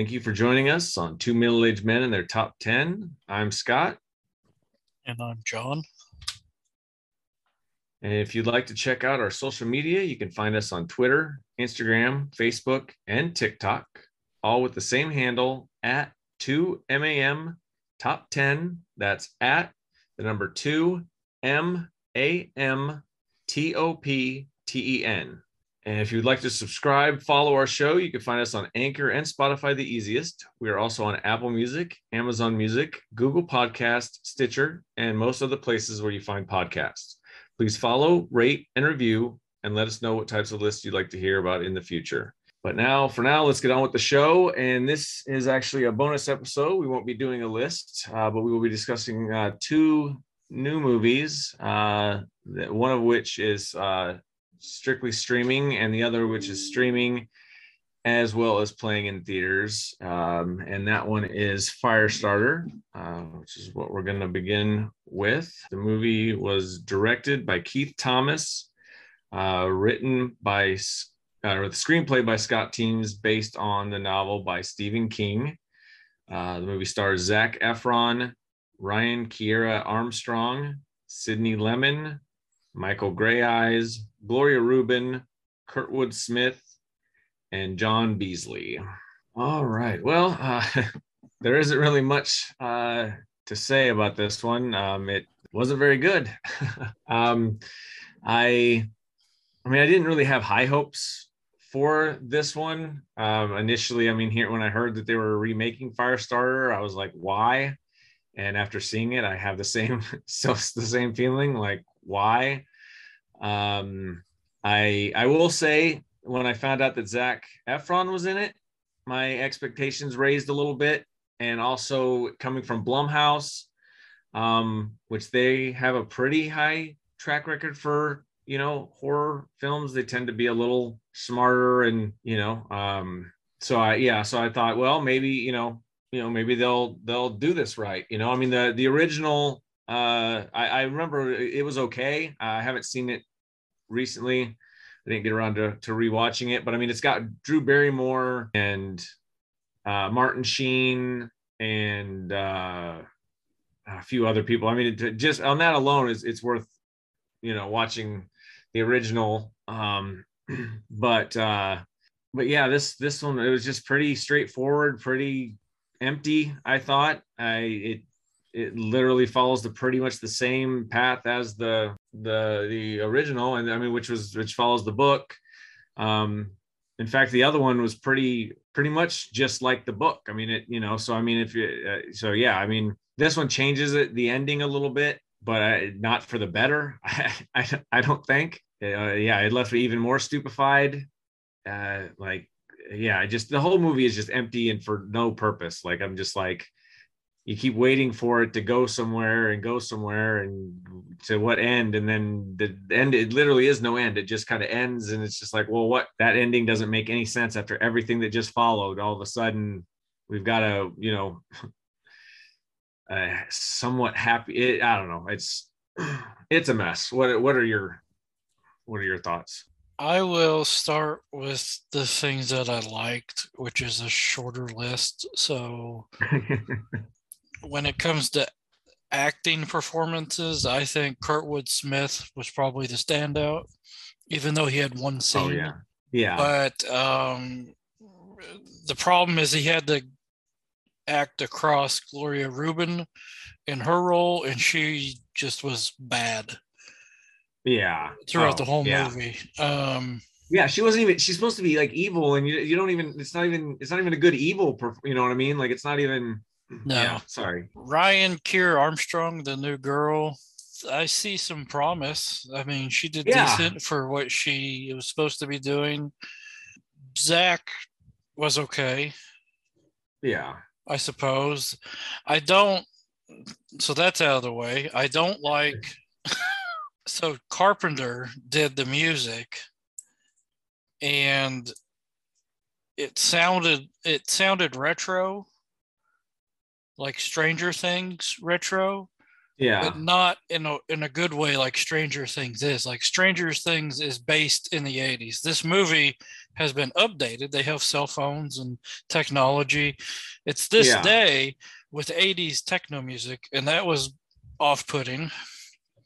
Thank you for joining us on Two Middle Aged Men and Their Top 10. I'm Scott. And I'm John. And if you'd like to check out our social media, you can find us on Twitter, Instagram, Facebook, and TikTok, all with the same handle at 2MAM Top 10. That's at the number 2 M A M T O P T E N. And if you'd like to subscribe, follow our show, you can find us on Anchor and Spotify the easiest. We are also on Apple Music, Amazon Music, Google Podcast, Stitcher, and most other places where you find podcasts. Please follow, rate, and review, and let us know what types of lists you'd like to hear about in the future. But now, for now, let's get on with the show. And this is actually a bonus episode. We won't be doing a list, uh, but we will be discussing uh, two new movies, uh, one of which is uh, strictly streaming, and the other which is streaming as well as playing in theaters. Um, and that one is Firestarter, uh, which is what we're going to begin with. The movie was directed by Keith Thomas, uh, written by, uh, the screenplay by Scott Teems, based on the novel by Stephen King. Uh, the movie stars Zac Efron, Ryan Kiera Armstrong, Sydney Lemon, Michael Greyeyes, Gloria Reuben, Kurtwood Smith, and John Beasley. All right. Well, uh, there isn't really much uh, to say about this one. Um, it wasn't very good. um, I, I mean, I didn't really have high hopes for this one. Um, initially, I mean, here when I heard that they were remaking Firestarter, I was like, why? And after seeing it, I have the same, so the same feeling. Like, why? Um, I I will say when I found out that Zac Efron was in it, my expectations raised a little bit, and also coming from Blumhouse, um, which they have a pretty high track record for you know horror films. They tend to be a little smarter, and you know, um, so I yeah, so I thought, well, maybe you know, you know, maybe they'll they'll do this right. You know, I mean the the original. Uh, I, I remember it was okay. I haven't seen it recently. I didn't get around to, to rewatching it, but I mean, it's got Drew Barrymore and uh, Martin Sheen and uh, a few other people. I mean, it, just on that alone is it's worth you know watching the original. Um, but uh, but yeah, this this one it was just pretty straightforward, pretty empty. I thought I it it literally follows the pretty much the same path as the the the original and i mean which was which follows the book. Um in fact the other one was pretty pretty much just like the book. I mean it you know so i mean if you uh, so yeah i mean this one changes it the ending a little bit but uh, not for the better I, I, I don't think. Uh, yeah it left me even more stupefied. Uh like yeah just the whole movie is just empty and for no purpose. Like i'm just like you keep waiting for it to go somewhere and go somewhere and to what end? And then the end it literally is no end. It just kind of ends and it's just like well what? That ending doesn't make any sense after everything that just followed. All of a sudden we've got a you know a somewhat happy it, i don't know. It's it's a mess. What what are your what are your thoughts? I will start with the things that I liked, which is a shorter list. So when it comes to acting performances, I think Kurtwood Smith was probably the standout, even though he had one scene. Oh yeah, yeah. But um, the problem is he had to act across Gloria Reuben in her role, and she just was bad. Yeah, throughout oh, the whole yeah. movie. Um, yeah, she wasn't even. She's supposed to be like evil, and you you don't even. It's not even. It's not even a good evil. You know what I mean? Like it's not even no, yeah, sorry. Ryan Kiera Armstrong, the new girl. I see some promise. I mean, she did yeah. decent for what she was supposed to be doing. Zach was okay. Yeah. I suppose. I don't so that's out of the way. I don't like so Carpenter did the music and it sounded it sounded retro like Stranger Things retro. Yeah. but not in a in a good way like Stranger Things is. Like Stranger Things is based in the 80s. This movie has been updated. They have cell phones and technology. It's this Yeah. day with 80s techno music, and that was off-putting.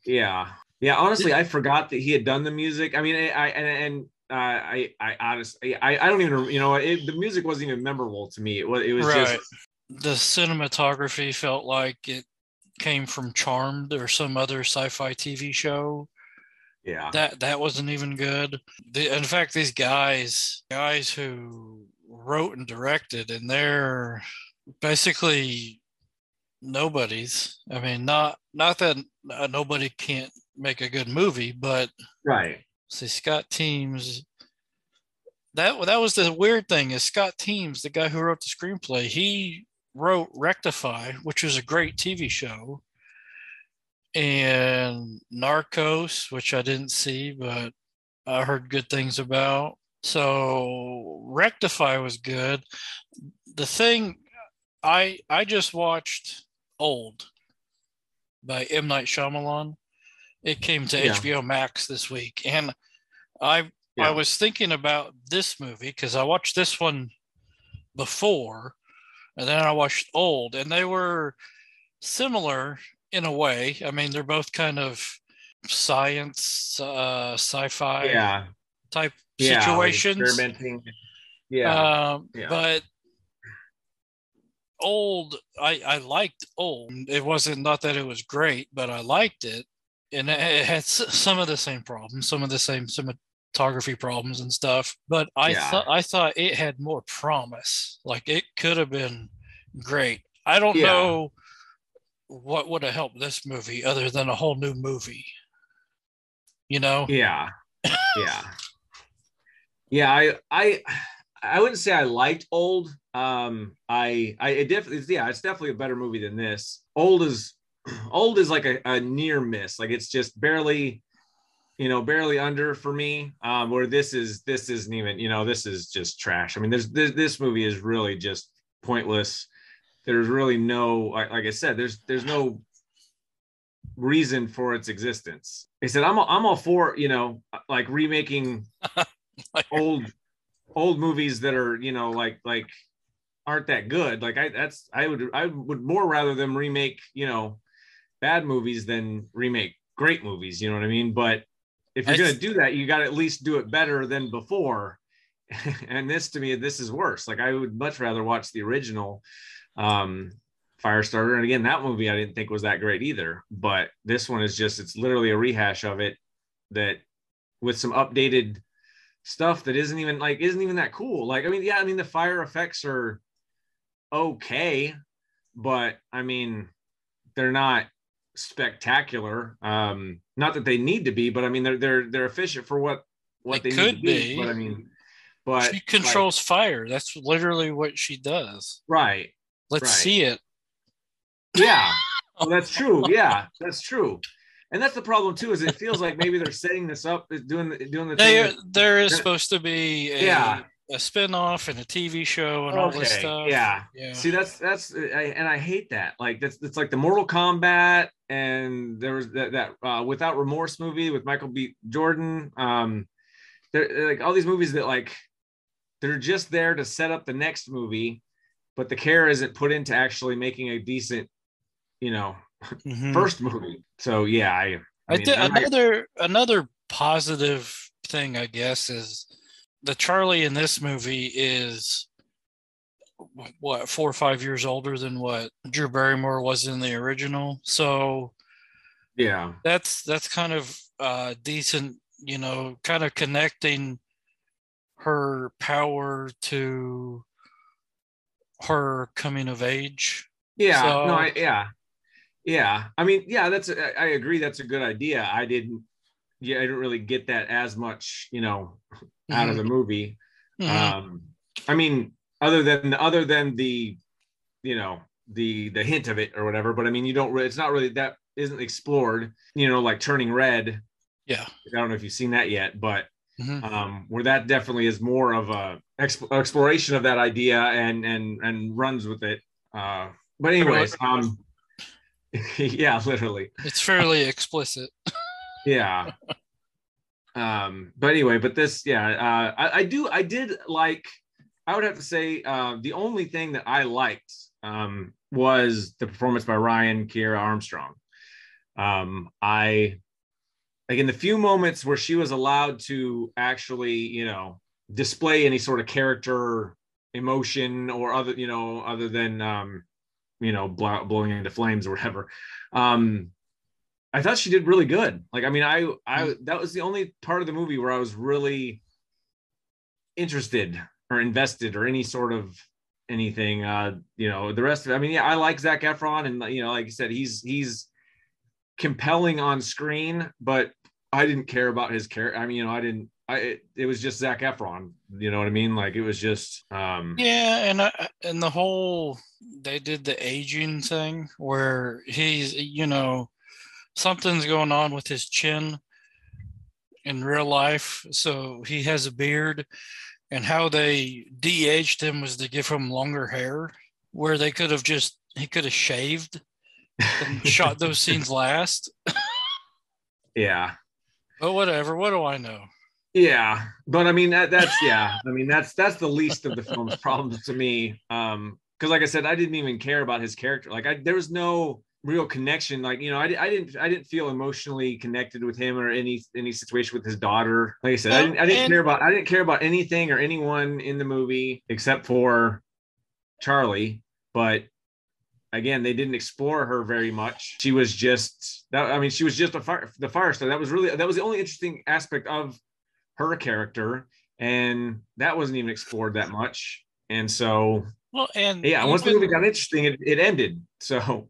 Yeah. Yeah. Honestly, I forgot that he had done the music. I mean, I, I and, and uh, I, I honestly, I, I don't even, you know, it, the music wasn't even memorable to me. It was, it was Right. just, The cinematography felt like it came from Charmed or some other sci-fi TV show. yeah. that that wasn't even good. The, in fact, these guys, guys who wrote and directed, and they're basically nobodies. I mean, not not that uh, nobody can't make a good movie, but Right. see, Scott Teems. That that was the weird thing is Scott Teems, the guy who wrote the screenplay, he wrote Rectify, which was a great TV show, and Narcos, which I didn't see, but I heard good things about. So Rectify was good. The thing I I just watched Old by M Night Shyamalan. It came to Yeah. HBO Max this week, and I Yeah. I was thinking about this movie because I watched this one before, and then I watched Old, and they were similar in a way. I mean, they're both kind of science, uh, sci-fi Yeah. type Yeah. situations. experimenting. Yeah. Um, Yeah. But old, I I liked old. It wasn't not that it was great, but I liked it, and it it had some of the same problems, some of the same cinematography problems and stuff. But I Yeah. thought I thought it had more promise. Like it could have been great. I don't Yeah. know what would have helped this movie other than a whole new movie. You know? yeah. Yeah. Yeah. I, I, I wouldn't say I liked old. Um, I, I, it definitely, yeah, it's definitely a better movie than this. Old is, old is like a, a near miss. Like it's just barely, you know, barely under for me. Um, where this is, this isn't even, you know, this is just trash. I mean, there's this, this movie is really just pointless. There's really no, like, like I said, there's, there's no reason for its existence. I said, I'm, all- I'm all for, you know, like remaking old, old movies that are, you know, like, like aren't that good. Like I, that's, I would, I would more rather them remake, you know, bad movies than remake great movies. You know what I mean? But if you're going to do that, you got to at least do it better than before. and this to me, this is worse. Like I would much rather watch the original, um, Firestarter. And again, that movie I didn't think was that great either. But this one is just it's literally a rehash of it that with some updated stuff that isn't even like isn't even that cool. Like, I mean, yeah, I mean the fire effects are okay, but I mean, they're not spectacular. Um, not that they need to be, but I mean they're they're they're efficient for what what They they, need could to be. be. But I mean, but she like, controls fire. That's literally what she does. right. Let's Right. see it. Yeah. Well, that's true. Yeah, that's true. And that's the problem too. Is it feels like maybe they're setting this up, doing the doing the. There, that- there is that- supposed to be a, Yeah. A spin-off and a TV show and all this stuff. Yeah. Yeah. See, that's that's I, and I hate that. Like that's it's like the Mortal Kombat and there was that that uh, Without Remorse movie with Michael B. Jordan. Um, they're like all these movies that like they're just there to set up the next movie, but the care isn't put into actually making a decent, you know, Mhm. first movie. So yeah, I. I mean, did, I another another positive thing, I guess, is the Charlie in this movie is what four or five years older than what Drew Barrymore was in the original. So yeah. that's that's kind of uh decent you know kind of connecting her power to her coming of age Yeah, So- no, I, yeah, yeah. I mean, yeah, that's. a- I agree. That's a good idea. I didn't. Yeah, I didn't really get that as much, you know, out of the movie. Mhm. Um, I mean, other than other than the, you know, the the hint of it or whatever. But I mean, you don't. Really, it's not really that isn't explored. You know, like turning red. yeah I don't know if you've seen that yet, but Mhm. um, where that definitely is more of a exp- exploration of that idea and and and runs with it. Uh, but anyways, um, yeah, literally. It's fairly explicit. Yeah. Um, but anyway, but this, yeah, uh, I, I do, I did like. I would have to say uh, the only thing that I liked um, was the performance by Ryan Kiera Armstrong. Um, I like in the few moments where she was allowed to actually, you know, display any sort of character emotion or other, you know, other than um, you know, blow, blowing into flames or whatever. Um, I thought she did really good. Like, I mean, I, I, that was the only part of the movie where I was really interested or invested or any sort of anything. Uh, you know, the rest of it, I mean, yeah, I like Zac Efron and, you know, like you said, he's, he's compelling on screen, but I didn't care about his character. I mean, you know, I didn't, I, it, it, was just Zac Efron. You know what I mean? Like it was just. um Yeah, and uh, and the whole they did the aging thing where he's you know something's going on with his chin in real life, so he has a beard, and how they de-aged him was to give him longer hair, where they could have just he could have shaved and shot those scenes last. yeah. But whatever. What do I know? Yeah, but I mean that that's yeah. I mean that's that's the least of the film's problems to me. Um, because like I said, I didn't even care about his character. Like I there was no real connection. Like you know, I, I didn't I didn't feel emotionally connected with him or any any situation with his daughter. Like I said, I didn't I didn't care about I didn't care about anything or anyone in the movie except for Charlie. But again, they didn't explore her very much. She was just that. I mean, she was just a fire the fire star. That was really that was the only interesting aspect of her character, and that wasn't even explored that much. And so, well, and yeah, once the movie got interesting, it, it ended. So,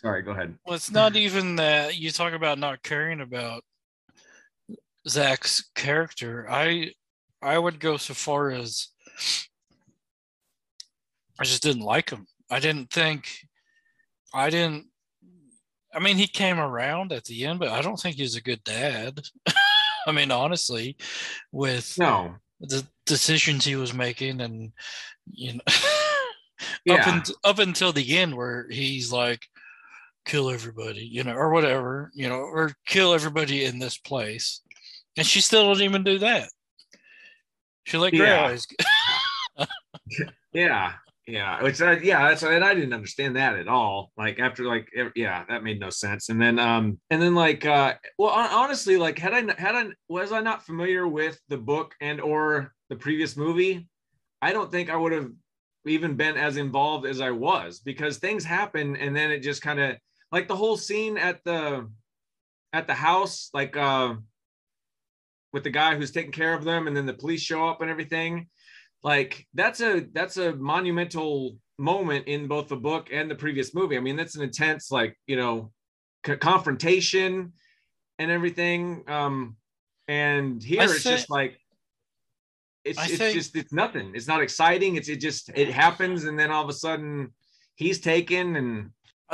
sorry, go ahead. Well, it's not even that you talk about not caring about Zach's character. I I would go so far as I just didn't like him. I didn't think I didn't I mean he came around at the end, but I don't think he's a good dad. I mean, honestly, with no the decisions he was making, and you know, yeah. up, in, up until the end where he's like, kill everybody, you know, or whatever, you know, or kill everybody in this place, and she still doesn't even do that. She like yeah. yeah, yeah which uh, yeah that's and i didn't understand that at all like after like yeah that made no sense and then um and then like uh well honestly like had i had i was i not familiar with the book and or the previous movie i don't think i would have even been as involved as i was because things happen and then it just kind of like the whole scene at the at the house like uh with the guy who's taking care of them and then the police show up and everything. Like that's a that's a monumental moment in both the book and the previous movie. I mean that's an intense like you know c- confrontation and everything. Um and here I it's say, just like it's I it's think, just it's nothing. It's not exciting. It's it just it happens and then all of a sudden he's taken and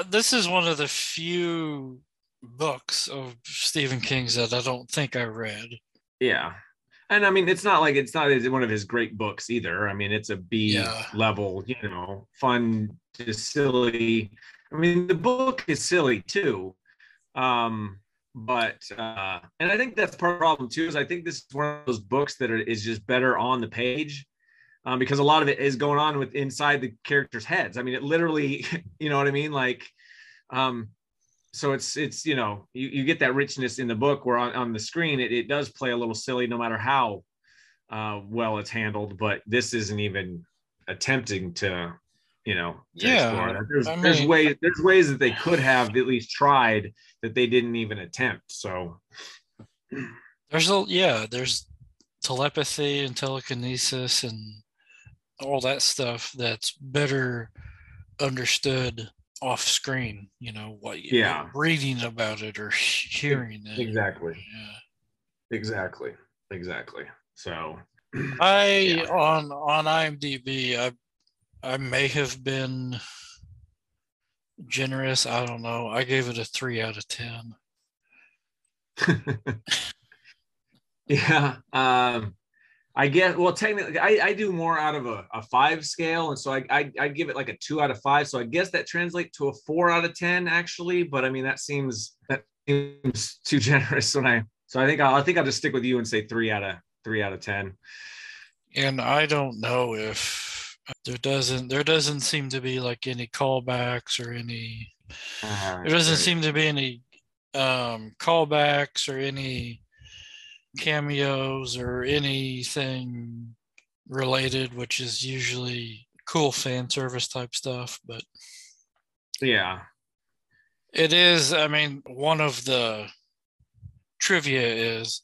this is one of the few books of stephen king's that i don't think i read yeah and I mean, it's not like it's not one of his great books either. I mean, it's a B yeah. level, you know, fun, just silly. I mean, the book is silly too. Um, but uh, and I think that's part of the problem too, is I think this is one of those books that are, is just better on the page. Um, because a lot of it is going on with inside the characters' heads. I mean, it literally, you know what I mean? Like, um, so it's it's you know you, you get that richness in the book where on, on the screen it, it does play a little silly no matter how uh, well it's handled but this isn't even attempting to you know to yeah there's, there's ways there's ways that they could have at least tried that they didn't even attempt so there's a yeah there's telepathy and telekinesis and all that stuff that's better understood off screen, you know, what yeah, reading about it or hearing it. Exactly. Yeah. Exactly. Exactly. So I yeah. on on IMDb I I may have been generous. I don't know. I gave it a three out of ten. yeah. Um I guess. Well, technically, I, I do more out of a, a five scale, and so I, I I give it like a two out of five. So I guess that translates to a four out of ten, actually. But I mean, that seems that seems too generous when I. So I think I'll, I think I'll just stick with you and say three out of three out of ten. And I don't know if there doesn't there doesn't seem to be like any callbacks or any. Uh, There doesn't right. seem to be any um, callbacks or any cameos or anything related, which is usually cool fan service type stuff. But Yeah. it is, I mean, one of the trivia is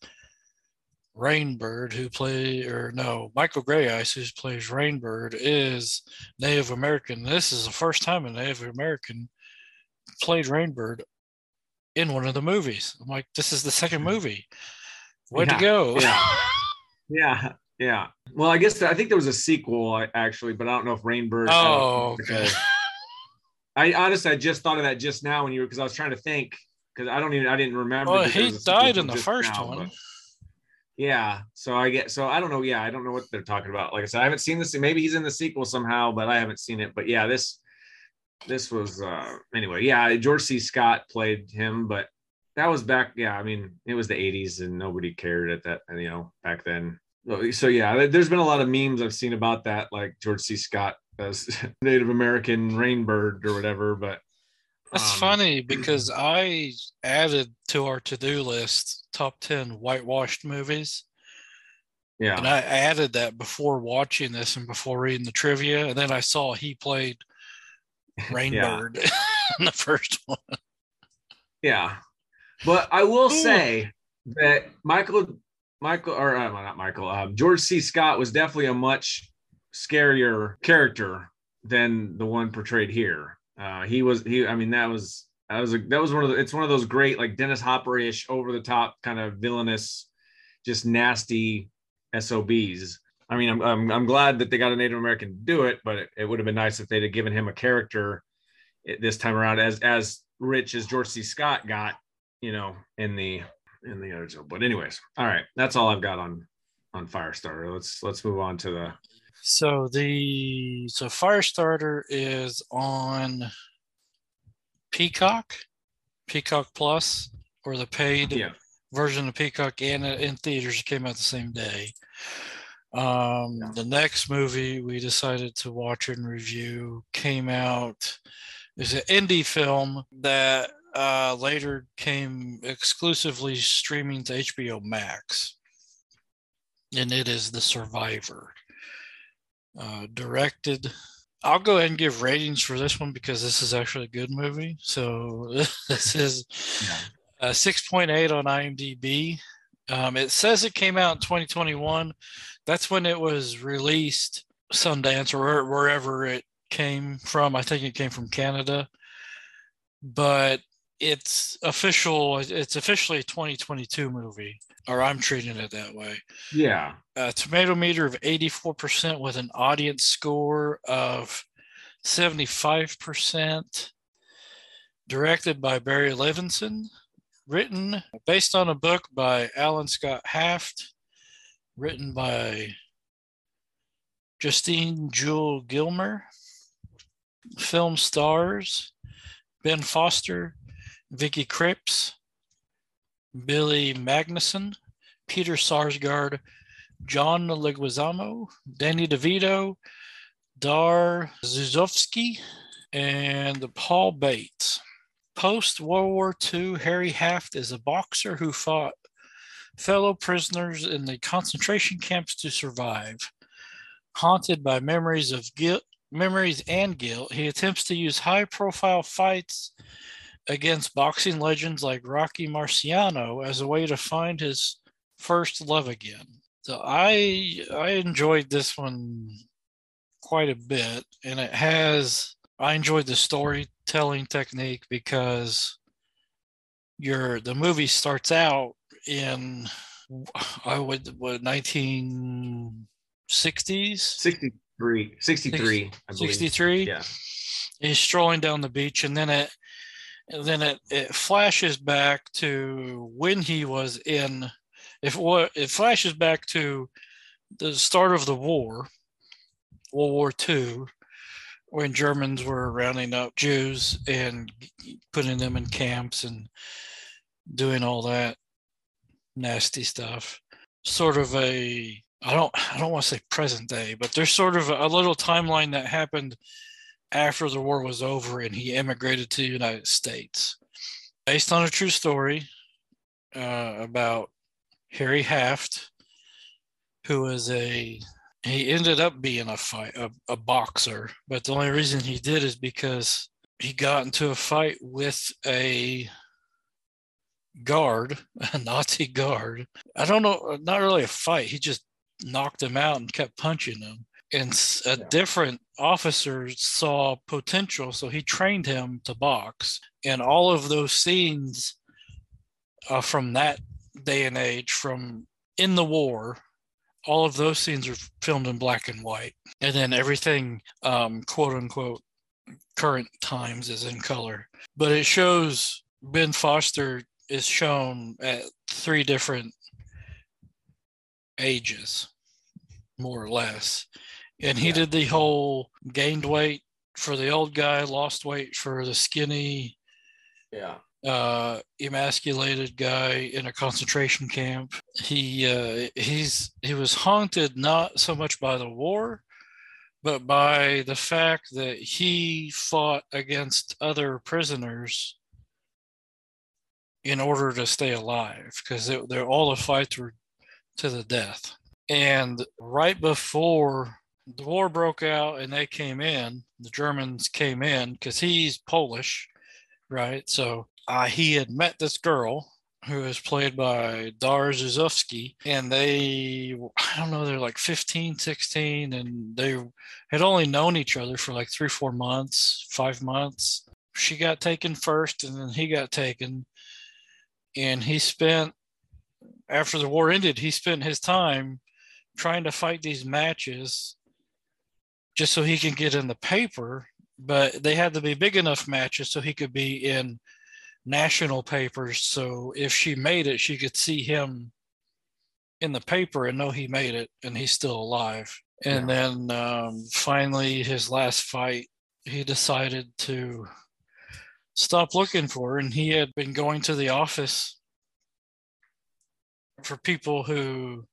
Rainbird, who play or no, Michael Greyeyes, who plays Rainbird, is Native American. This is the first time a Native American played Rainbird in one of the movies. I'm like, this is the second hmm. movie. Way Yeah, to go. yeah. Yeah. Yeah. Well, I guess I think there was a sequel actually, but I don't know if Rainbird. I oh, okay. I honestly I just thought of that just now when you were because I was trying to think because I don't even I didn't remember. Well, he was a sequel died in the first now, one. but- Yeah, so I get so I don't know. Yeah, I don't know what they're talking about. Like I said, I haven't seen this. Maybe he's in the sequel somehow, but I haven't seen it. But yeah, this this was uh anyway. Yeah, George C. Scott played him, but that was back. Yeah, I mean it was the '80s and nobody cared at that. You know, back then. So- yeah, there's been a lot of memes I've seen about that, like George C. Scott as Native American Rainbird or whatever. But That's um, funny because I added to our to-do list top 10 whitewashed movies. Yeah, And I added that before watching this and before reading the trivia. And then I saw he played Rainbird in the first one. Yeah, but I will say that Michael, Michael, or uh, not Michael, um, George C. Scott was definitely a much scarier character than the one portrayed here. Uh, he was he. I mean, that was that was a, that was one of the. It's one of those great like Dennis Hopper-ish, over the top kind of villainous, just nasty SOBs. I mean, I'm, I'm, I'm glad that they got a Native American to do it, but it, it would have been nice if they'd have given him a character this time around as as rich as George C. Scott got, you know, in the in the original. But anyways, all right, that's all I've got on on Firestarter. Let's let's move on to the So the so Firestarter is on Peacock, Peacock Plus, or the paid yeah version of Peacock and in theaters came out the same day. Um, Yeah. The next movie we decided to watch and review came out is an indie film that uh, later came exclusively streaming to HBO Max, and it is The Survivor. Uh, directed. I'll go ahead and give ratings for this one because this is actually a good movie. So this is Yeah. uh, 6.8 on IMDb. Um, it says it came out in 2021. That's when it was released, Sundance or wherever it came from. I think it came from Canada, but it's official. It's officially a 2022 movie, or I'm treating it that way. yeah A tomato meter of 84% with an audience score of 75%. Directed by Barry Levinson. Written based on a book by Alan Scott Haft. Written by Justine Juel Gillmer. Film stars Ben Foster, Vicky Krieps, Billy Magnussen, Peter Sarsgaard, John Leguizamo, Danny DeVito, Dar Zuzovsky, and Paul Bates. Post World War II, Harry Haft is a boxer who fought fellow prisoners in the concentration camps to survive. Haunted by memories of guilt, memories and guilt, he attempts to use high-profile fights against boxing legends like Rocky Marciano as a way to find his first love again. So I I enjoyed this one quite a bit, and it has I enjoyed the storytelling technique because your the movie starts out in I would what 1960s 63 63 I 63 yeah. He's strolling down the beach and then it then it, it flashes back to when he was in if what it flashes back to the start of the war, World War II, when Germans were rounding up Jews and putting them in camps and doing all that nasty stuff. Sort of a I don't I don't want to say present day, but there's sort of a little timeline that happened after the war was over and he immigrated to the United States. Based on a true story uh, about Harry Haft, who was a he ended up being a fight a, a boxer, but the only reason he did is because he got into a fight with a guard, a Nazi guard. I don't know, not really a fight. He just knocked him out and kept punching him. And a yeah. different officer saw potential, so he trained him to box. And all of those scenes uh, from that day and age, from in the war, all of those scenes are filmed in black and white. And then everything, um, quote unquote, current times is in color. But it shows Ben Foster is shown at three different ages, more or less. And he yeah. did the whole gained weight for the old guy, lost weight for the skinny, yeah, uh, emasculated guy in a concentration camp. He uh, he's he was haunted not so much by the war, but by the fact that he fought against other prisoners in order to stay alive because they're all the fights were to the death. And right before the war broke out and they came in, the Germans came in because he's Polish, right? So uh, he had met this girl who is played by Dara Zuzovsky, and they, I don't know, they're like 15, 16, and they had only known each other for like three, four months, five months. She got taken first, and then he got taken and he spent after the war ended he spent his time trying to fight these matches just so he can get in the paper but they had to be big enough matches so he could be in national papers so if she made it she could see him in the paper and know he made it and he's still alive and yeah. then um, finally his last fight he decided to stop looking for her. And he had been going to the office for people who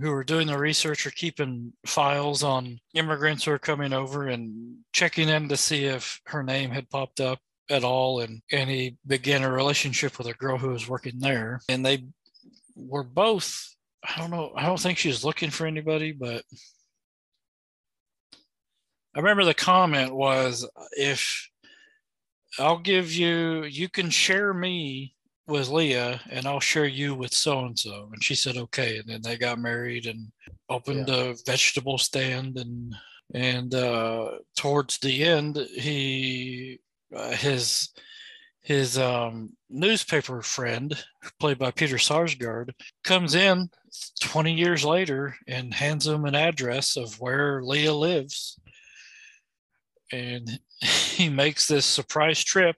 who were doing the research or keeping files on immigrants who are coming over and checking in to see if her name had popped up at all and and he began a relationship with a girl who was working there. And they were both i don't know i don't think she was looking for anybody but i remember the comment was if I'll give you, you can share me with Leah and I'll share you with so and so. And she said, okay. And then they got married and opened yeah. a vegetable stand. And, and uh, towards the end, he, uh, his, his um, newspaper friend, played by Peter Sarsgaard, comes in 20 years later and hands him an address of where Leah lives. And he makes this surprise trip.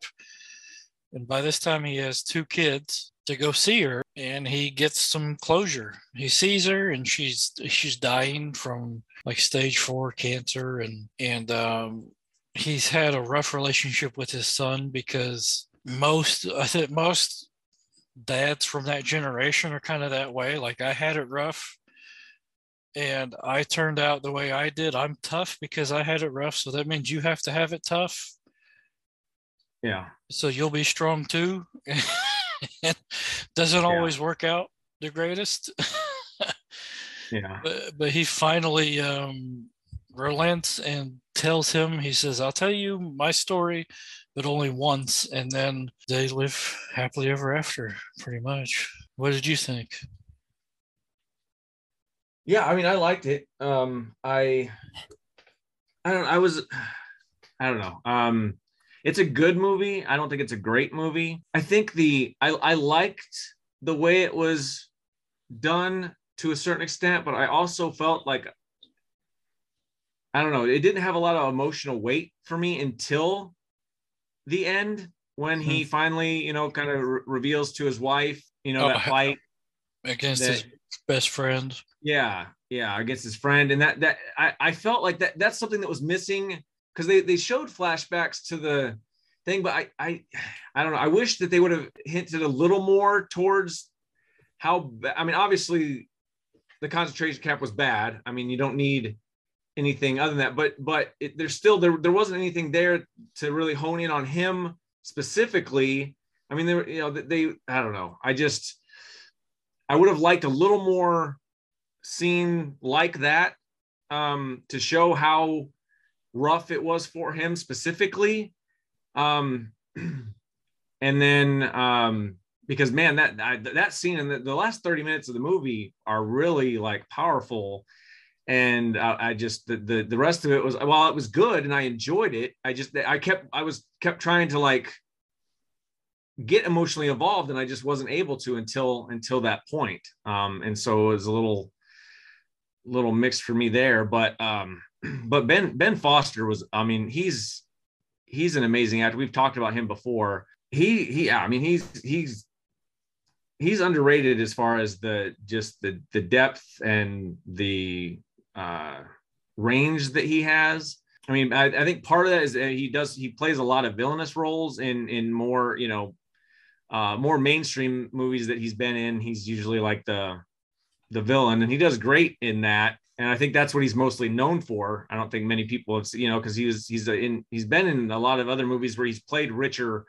And by this time, he has two kids to go see her, and he gets some closure. He sees her, and she's she's dying from like stage four cancer, and and um, he's had a rough relationship with his son because most I think most dads from that generation are kind of that way. Like I had it rough and I turned out the way I did. I'm tough because I had it rough. So that means you have to have it tough. Yeah. So you'll be strong too. Doesn't yeah. always work out the greatest. yeah. But, but he finally um, relents and tells him, he says, I'll tell you my story, but only once. And then they live happily ever after, pretty much. What did you think? yeah i mean i liked it um i i don't i was i don't know um it's a good movie. I don't think it's a great movie. I think the i i liked the way it was done to a certain extent but i also felt like i don't know it didn't have a lot of emotional weight for me until the end when he mm-hmm. finally you know kind of re- reveals to his wife you know oh, that fight against that, his best friend. Yeah yeah, against his friend, and that that I, I felt like that that's something that was missing because they they showed flashbacks to the thing, but I I I don't know. I wish that they would have hinted a little more towards how. I mean, obviously, the concentration camp was bad. I mean, you don't need anything other than that, but but it, there's still there there wasn't anything there to really hone in on him specifically. I mean, they you know they I don't know. I just I would have liked a little more scene like that um, to show how rough it was for him specifically. Um, and then um, because man, that I, that scene and the, the, last 30 minutes of the movie are really like powerful. And I, I just the, the the rest of it was while it was good and I enjoyed it. I just I kept I was kept trying to like get emotionally involved and I just wasn't able to until until that point. Um, and so it was a little little mixed for me there. But um, but Ben Ben Foster was, I mean, he's he's an amazing actor. We've talked about him before. He he, I mean, he's he's he's underrated as far as the just the the depth and the uh, range that he has. I mean, I, I think part of that is that he does he plays a lot of villainous roles in in more you know uh, more mainstream movies that he's been in. He's usually like the the villain, and he does great in that. And I think that's what he's mostly known for. I don't think many people have, you know, because he was he's in he's been in a lot of other movies where he's played richer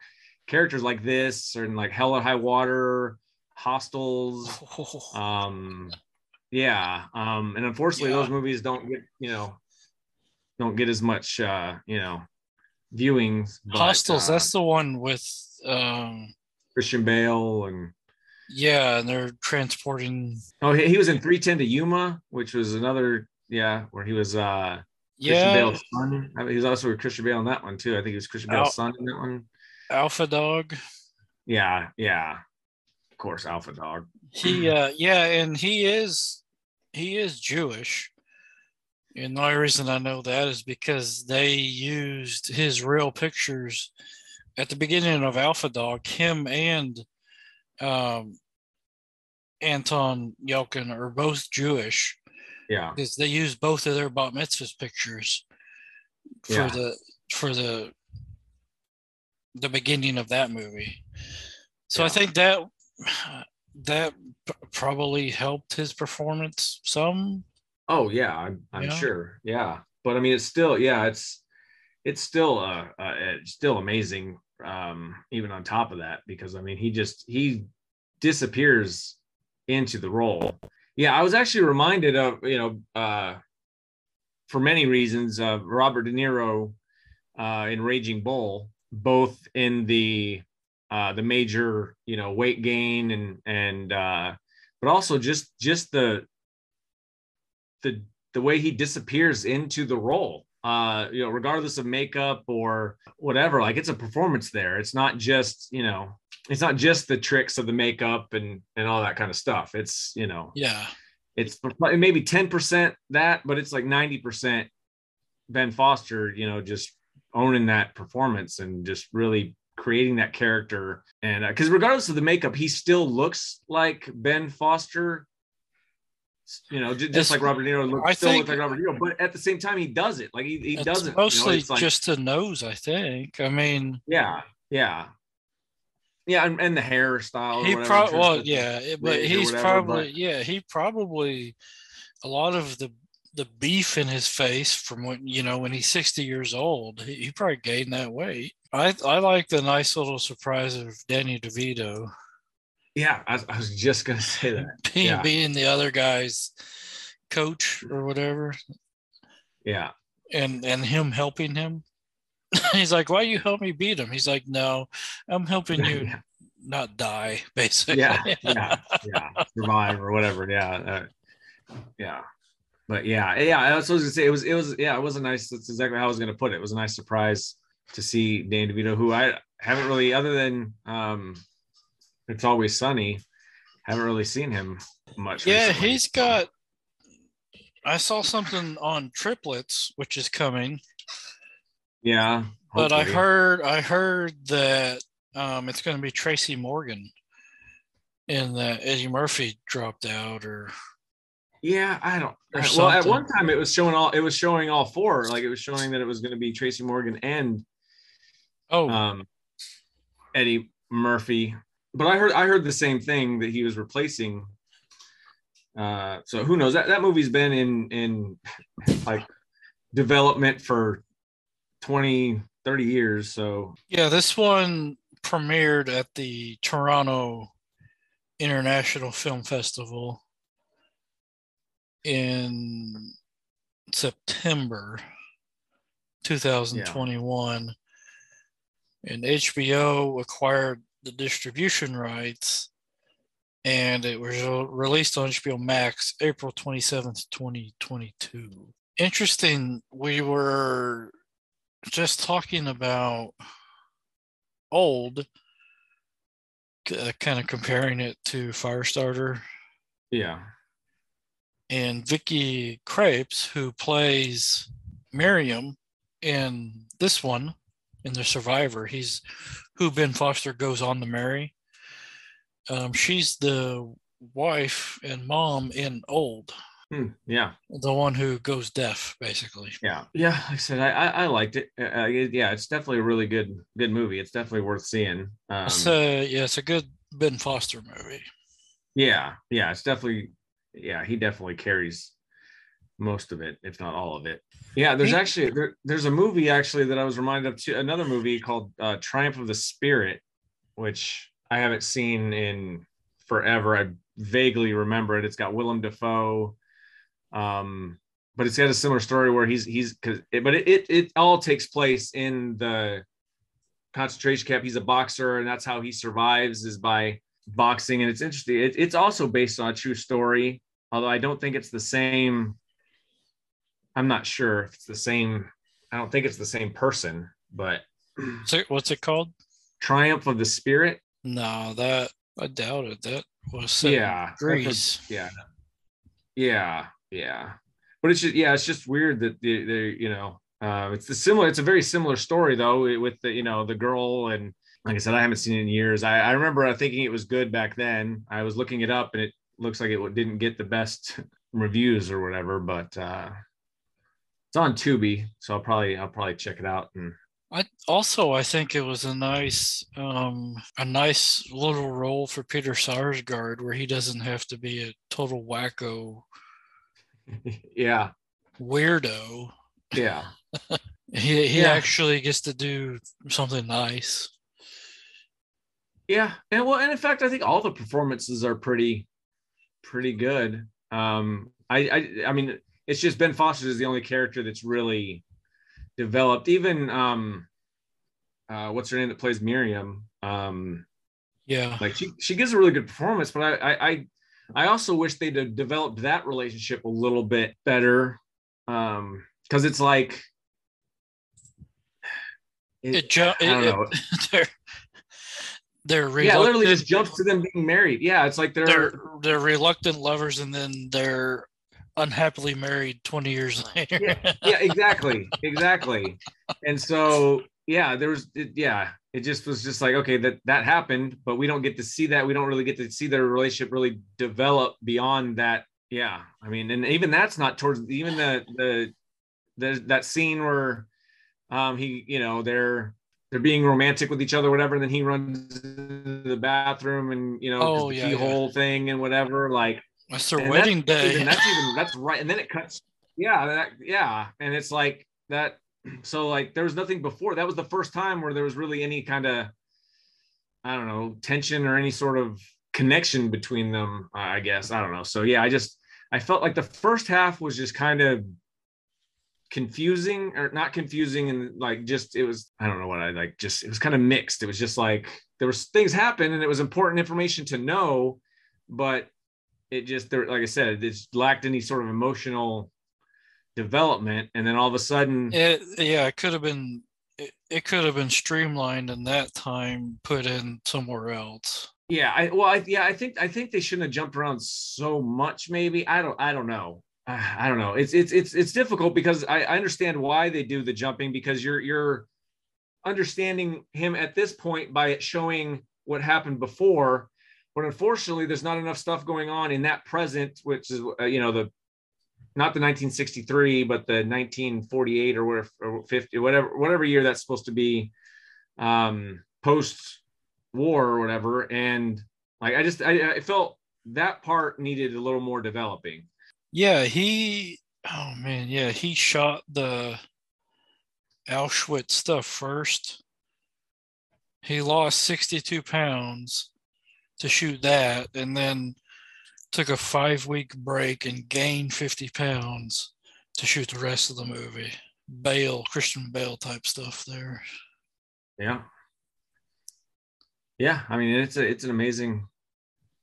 characters like this, or in like Hell or High Water, Hostiles. Um, yeah. Um, and unfortunately, yeah. those movies don't get you know don't get as much uh, you know viewings. But, Hostiles. Uh, that's the one with um, Christian Bale and yeah, and they're transporting. Oh, he, he was in 310 to Yuma, which was another, yeah, where he was uh yeah. Christian Bale's son. I mean, he was also with Christian Bale in that one too. I think he was Christian Bale's Al- son in that one. Alpha Dog. Yeah, yeah. Of course, Alpha Dog. He uh yeah, and he is he is Jewish. And the only reason I know that is because they used his real pictures at the beginning of Alpha Dog, him and um, Anton Yelchin are both Jewish. Yeah, because they use both of their bat mitzvahs pictures for yeah. the for the the beginning of that movie. So yeah. I think that that probably helped his performance some. Oh yeah, I'm, I'm yeah. sure. Yeah, but I mean, it's still yeah, it's it's still uh, uh it's still amazing um, even on top of that, because I mean, he just he disappears into the role. Yeah, I was actually reminded of you know uh, for many reasons of Robert De Niro uh, in Raging Bull, both in the uh, the major you know weight gain and and uh, but also just just the the the way he disappears into the role uh you know regardless of makeup or whatever like it's a performance there it's not just you know it's not just the tricks of the makeup and and all that kind of stuff it's you know yeah it's maybe 10% that but it's like 90% ben foster you know just owning that performance and just really creating that character and because uh, regardless of the makeup he still looks like ben foster you know, just, just like Robert De Niro look, I still looks like Robert De Niro, but at the same time, he does it. Like he, he doesn't. Mostly you know, like, just the nose, I think. I mean, yeah, yeah, yeah, and, and the hairstyle. He probably, well, yeah, but he's whatever, probably, but... yeah, he probably a lot of the the beef in his face from when you know when he's 60 years old he, he probably gained that weight i i like the nice little surprise of danny devito yeah, I, I was just gonna say that. being, yeah. being the other guy's coach or whatever. Yeah. And and him helping him. He's like, "Why you help me beat him?" He's like, "No, I'm helping you yeah. not die, basically." Yeah, yeah, yeah, survive or whatever. Yeah, uh, yeah. But yeah, yeah. I was supposed to say it was. It was. Yeah, it was a nice. That's exactly how I was going to put it. It was a nice surprise to see Dan DeVito, who I haven't really, other than um, it's Always Sunny. Haven't really seen him much. Yeah, recently. he's got. I saw something on triplets, which is coming. Yeah, hopefully. but I heard I heard that um, it's going to be Tracy Morgan, and that Eddie Murphy dropped out, or Yeah, I don't. Well, at one time it was showing all. It was showing all four. Like it was showing that it was going to be Tracy Morgan and Oh, um, Eddie Murphy. But I heard I heard the same thing that he was replacing. Uh, so who knows? That that movie's been in in like development for 20, 30 years. So yeah, this one premiered at the Toronto International Film Festival in September 2021. And HBO acquired the distribution rights and it was released on HBO Max April 27th, 2022. Interesting, we were just talking about old, uh, kind of comparing it to Firestarter. yeah, And Vicky Krieps, who plays Miriam in this one, in The Survivor, he's who Ben Foster goes on to marry. Um, she's the wife and mom in Old, Hmm, yeah, the one who goes deaf, basically. yeah, yeah. Like I said, I I, I liked it. Uh, uh, Yeah, it's definitely a really good good movie. It's definitely worth seeing. Um, so yeah, it's a good Ben Foster movie. Yeah, yeah, it's definitely yeah, he definitely carries most of it, if not all of it. Yeah, there's He- actually there, there's a movie actually that I was reminded of too, another movie called uh, Triumph of the Spirit, which I haven't seen in forever. I vaguely remember it. It's got Willem Dafoe. Um, but it's got a similar story where he's he's it, but it, it it all takes place in the concentration camp. He's a boxer, and that's how he survives is by boxing. And it's interesting. It, it's also based on a true story, although I don't think it's the same. I'm not sure if it's the same. I don't think it's the same person, but So what's it called? Triumph of the Spirit. No, that I doubt it. That was Yeah, Greece. yeah, yeah, yeah. But it's just yeah, it's just weird that they, they you know, uh, it's the similar. It's a very similar story though with the you know the girl and like I said, I haven't seen it in years. I, I remember thinking it was good back then. I was looking it up and it looks like it didn't get the best reviews or whatever, but uh, it's on Tubi, so I'll probably I'll probably check it out and I also I think it was a nice um a nice little role for Peter Sarsgaard where he doesn't have to be a total wacko yeah, weirdo. yeah. He he Yeah. actually gets to do something nice. Yeah, and well, and in fact, I think all the performances are pretty, pretty good. Um, I, I, I mean, it's just Ben Foster is the only character that's really developed. Even, um, uh, what's her name that plays Miriam? Um, Yeah. like she, she gives a really good performance, but I, I, I, I also wish they'd have developed that relationship a little bit better. Um, because it's like, It ju- I don't it- know. they're yeah, literally just jumps to them being married. Yeah, it's like they're they're they're reluctant lovers and then they're unhappily married 20 years later. yeah, yeah, exactly, exactly. And so, yeah, there was, it, yeah, it just was just like, okay, that that happened, but we don't get to see that. We don't really get to see their relationship really develop beyond that. Yeah, I mean, and even that's not towards even the the the that scene where um he, you know, they're they're being romantic with each other, whatever. And then he runs into the bathroom and you know, Oh, the yeah, yeah. keyhole thing and whatever. Like, That's their wedding that's day. even- that's even that's right. And then it cuts. Yeah, that, yeah. And it's like that. So like there was nothing before. That was the first time where there was really any kind of I don't know tension or any sort of connection between them. I guess I don't know. So yeah, I just I felt like the first half was just kind of confusing or not confusing and like just it was I don't know what I like just it was kind of mixed. It was just like there was things happened and it was important information to know, but it just there like I said, it lacked any sort of emotional development. And then all of a sudden, It, yeah, it could have been it, it could have been streamlined in that time put in somewhere else. yeah, I well, I, yeah, I think I think they shouldn't have jumped around so much. Maybe I don't I don't know. I don't know. It's it's it's it's difficult because I, I understand why they do the jumping because you're you're understanding him at this point by it showing what happened before. but unfortunately, there's not enough stuff going on in that present, which is uh, you know the not the 1963, but the 1948 or whatever, or 50, whatever, whatever year that's supposed to be, um, post war or whatever. And like, I just, I, I felt that part needed a little more developing. Yeah, he, oh man, yeah, he shot the Auschwitz stuff first. He lost 62 pounds to shoot that, and then took a five week break and gained 50 pounds to shoot the rest of the movie. Bale, Christian Bale type stuff there. Yeah. Yeah, I mean it's a it's an amazing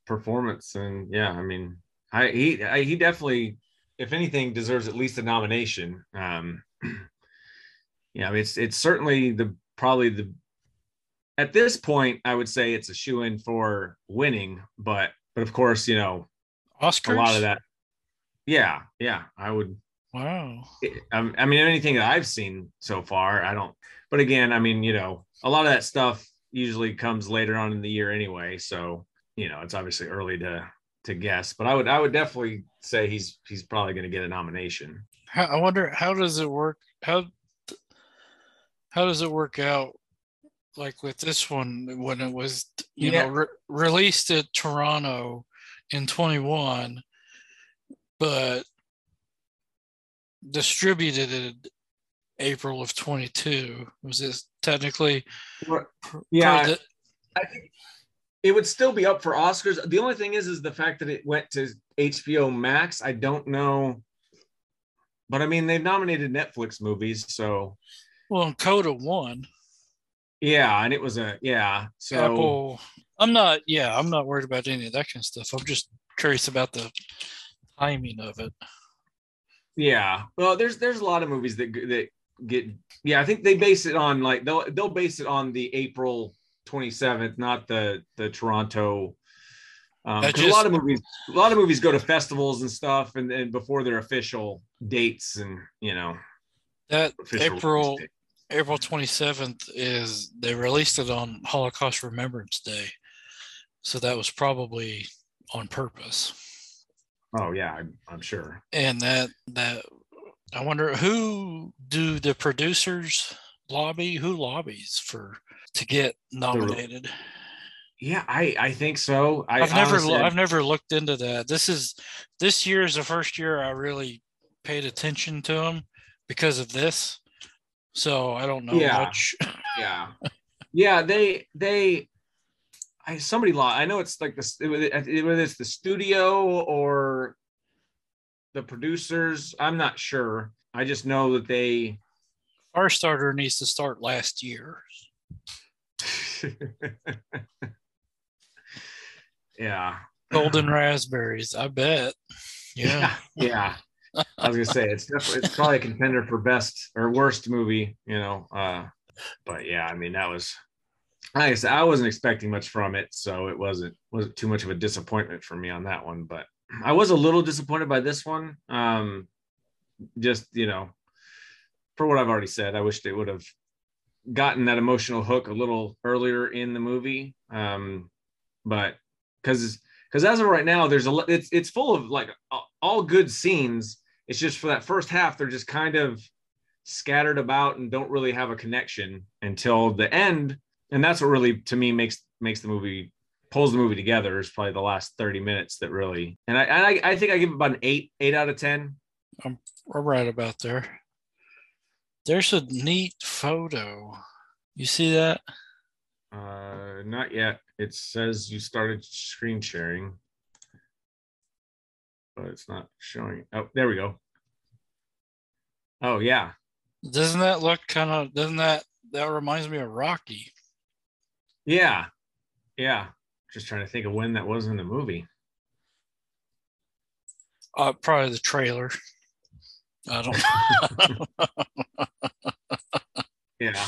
performance, and yeah, I mean, I he I, he definitely, if anything, deserves at least a nomination. Um, yeah, I mean, it's it's certainly the probably the at this point I would say it's a shoe in for winning, but but of course you know Oscars. a lot of that. Yeah, yeah, I would. Wow. I, um, I mean, anything that I've seen so far, I don't. But again, I mean, you know, a lot of that stuff usually comes later on in the year anyway. So you know, it's obviously early to to guess. But I would I would definitely say he's he's probably going to get a nomination. How, I wonder how does it work? How how does it work out? Like with this one, when it was you Yeah. know re- released at Toronto in 21, but distributed in April of 22. Was this technically? Yeah, the- I think it would still be up for Oscars. The only thing is, is the fact that it went to HBO Max. I don't know, but I mean, they've nominated Netflix movies, so well, Coda won. yeah, and it was a yeah. So Apple. I'm not. Yeah, I'm not worried about any of that kind of stuff. I'm just curious about the timing of it. yeah, well, there's there's a lot of movies that that get yeah. I think they base it on like they'll they'll base it on the April 27th, not the the Toronto. Um, 'cause a lot of movies, a lot of movies go to festivals and stuff, and then before their official dates, and you know, That April. April 27th is they released it on Holocaust Remembrance Day, so that was probably on purpose. Oh yeah, I'm, I'm sure. And that that I wonder who do the producers lobby? Who lobbies for to get nominated? Yeah, I I think so. I I've never honestly- I've never looked into that. This is this year is the first year I really paid attention to them because of this. So I don't know Yeah. much. yeah yeah they they i somebody law i know it's like this whether it's the studio or the producers i'm not sure i just know that they Firestarter needs to start last year. yeah Golden raspberries, I bet. Yeah. yeah i was gonna say it's definitely it's probably a contender for best or worst movie you know uh but yeah i mean that was I I wasn't expecting much from it, so it wasn't wasn't too much of a disappointment for me on that one. But I was a little disappointed by this one. Um, just you know, for what I've already said, I wish they would have gotten that emotional hook a little earlier in the movie. Um, but because because as of right now, there's a it's it's full of like all good scenes. It's just for that first half, they're just kind of scattered about and don't really have a connection until the end and that's what really to me makes makes the movie pulls the movie together is probably the last 30 minutes that really and I and I, I think I give it about an eight eight out of ten. I'm right about there. There's a neat photo. You see that? Uh not yet. It says you started screen sharing. But it's not showing. Oh, there we go. Oh yeah. Doesn't that look kind of doesn't that that reminds me of Rocky? Yeah. Yeah. Just trying to think of when that was in the movie. Uh probably the trailer. I don't Yeah.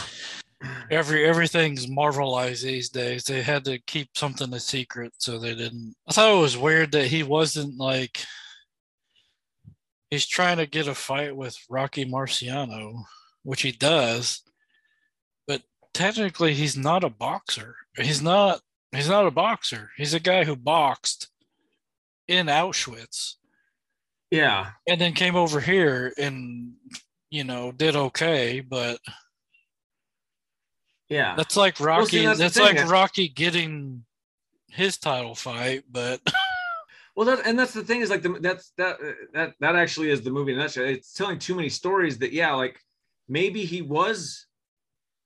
every everything's marvelized these days. They had to keep something a secret, so they didn't. I thought it was weird that he wasn't like he's trying to get a fight with Rocky Marciano, which he does, technically he's not a boxer. He's not He's not a boxer. He's a guy who boxed in Auschwitz Yeah. and then came over here and you know did okay, but Yeah. that's like Well, Rocky. see, that's that's like Rocky getting his title fight, but Well, that and that's the thing is like the, that's that that that actually is the movie. It's telling too many stories that yeah, like maybe he was.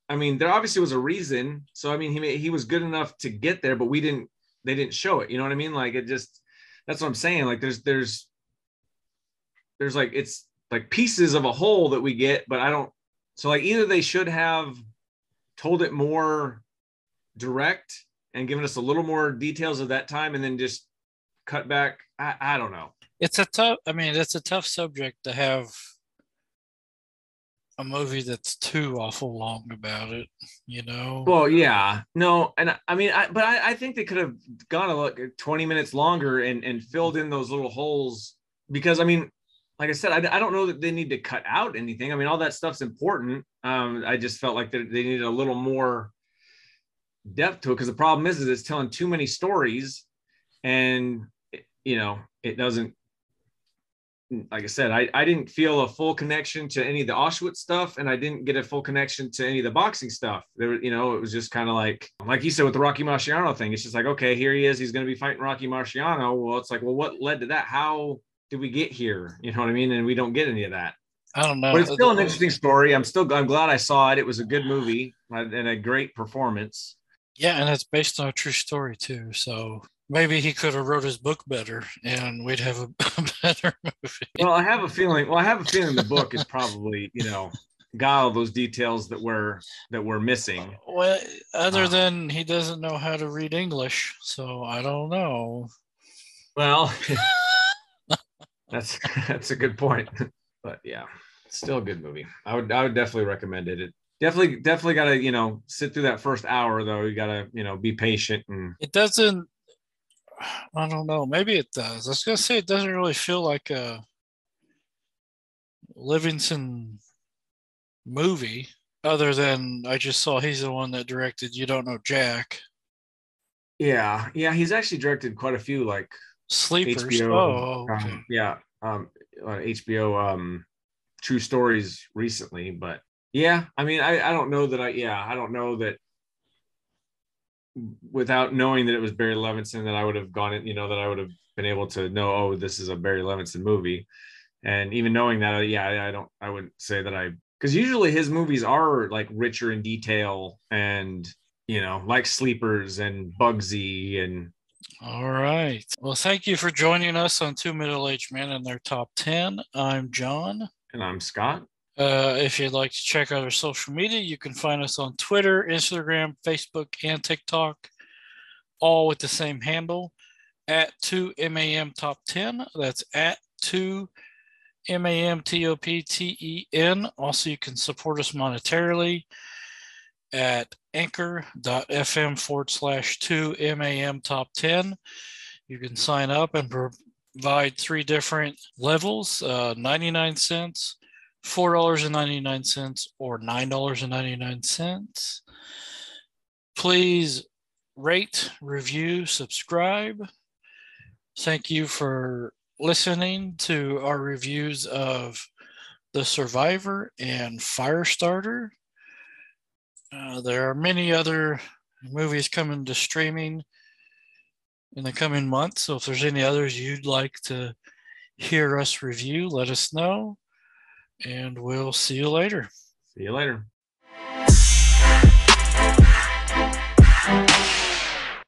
I mean, there obviously was a reason. So I mean, he he was good enough to get there, but we didn't. They didn't show it. You know what I mean? Like it just. That's what I'm saying. Like there's there's. There's like it's like pieces of a whole that we get, but I don't. So like either they should have told it more direct and given us a little more details of that time, and then just cut back. I, I don't know. it's a tough. I mean, it's a tough subject to have a movie that's too awful long about it. You know. Well, yeah, no, and I- mean, I, but I, I think they could have gone a look 20 minutes longer and and filled in those little holes because I mean, like I said, I, I don't know that they need to cut out anything. I mean, all that stuff's important. Um, I just felt like they, they needed a little more depth to it because the problem is, is it's telling too many stories, and you know, it doesn't. Like I said, I, I didn't feel a full connection to any of the Auschwitz stuff, and I didn't get a full connection to any of the boxing stuff. There, you know, it was just kind of like, like you said with the Rocky Marciano thing. It's just like, okay, here he is. He's going to be fighting Rocky Marciano. Well, it's like, well, what led to that? How did we get here? You know what I mean? And we don't get any of that. I don't know. But it's still an interesting story. I'm still, I'm glad I saw it. It was a good movie uh, and a great performance. Yeah, and it's based on a true story too. So maybe he could have wrote his book better, and we'd have a better movie. Well, I have a feeling. Well, I have a feeling the book is probably, you know, got all those details that were that were missing. Well, other Uh, than he doesn't know how to read English, so I don't know. Well, that's that's a good point. But yeah, still a good movie. I would I would definitely recommend it. It definitely definitely got to you know sit through that first hour though. You got to you know be patient and It doesn't. I don't know. Maybe it does. I was gonna say it doesn't really feel like a Levinson movie, other than I just saw he's the one that directed You Don't Know Jack. yeah yeah. He's actually directed quite a few like Sleepers. HBO. Oh, okay. um, yeah, um, on HBO um, True Stories recently, but yeah, I mean, I I don't know that I yeah I don't know that without knowing that it was Barry Levinson that I would have gone in, you know, that I would have been able to know, oh, this is a Barry Levinson movie, and even knowing that, yeah, I, I don't, I wouldn't say that I because usually his movies are like richer in detail and you know like Sleepers and Bugsy and All right. Well, thank you for joining us on Two Middle Aged Men and their top 10. I'm John. and I'm Scott. Uh, if you'd like to check out our social media, you can find us on Twitter, Instagram, Facebook, and TikTok, all with the same handle at 2MAM Top 10. That's at 2 MAM TOPTEN. Also, you can support us monetarily at anchor.fm forward slash 2 MAM Top 10. You can sign up and provide three different levels uh, 99 cents, $4.99 or $9.99. Please rate, review, subscribe. Thank you for listening to our reviews of The Survivor and Firestarter. Uh, there are many other movies coming to streaming in the coming months. So if there's any others you'd like to hear us review, let us know. And we'll see you later. See you later.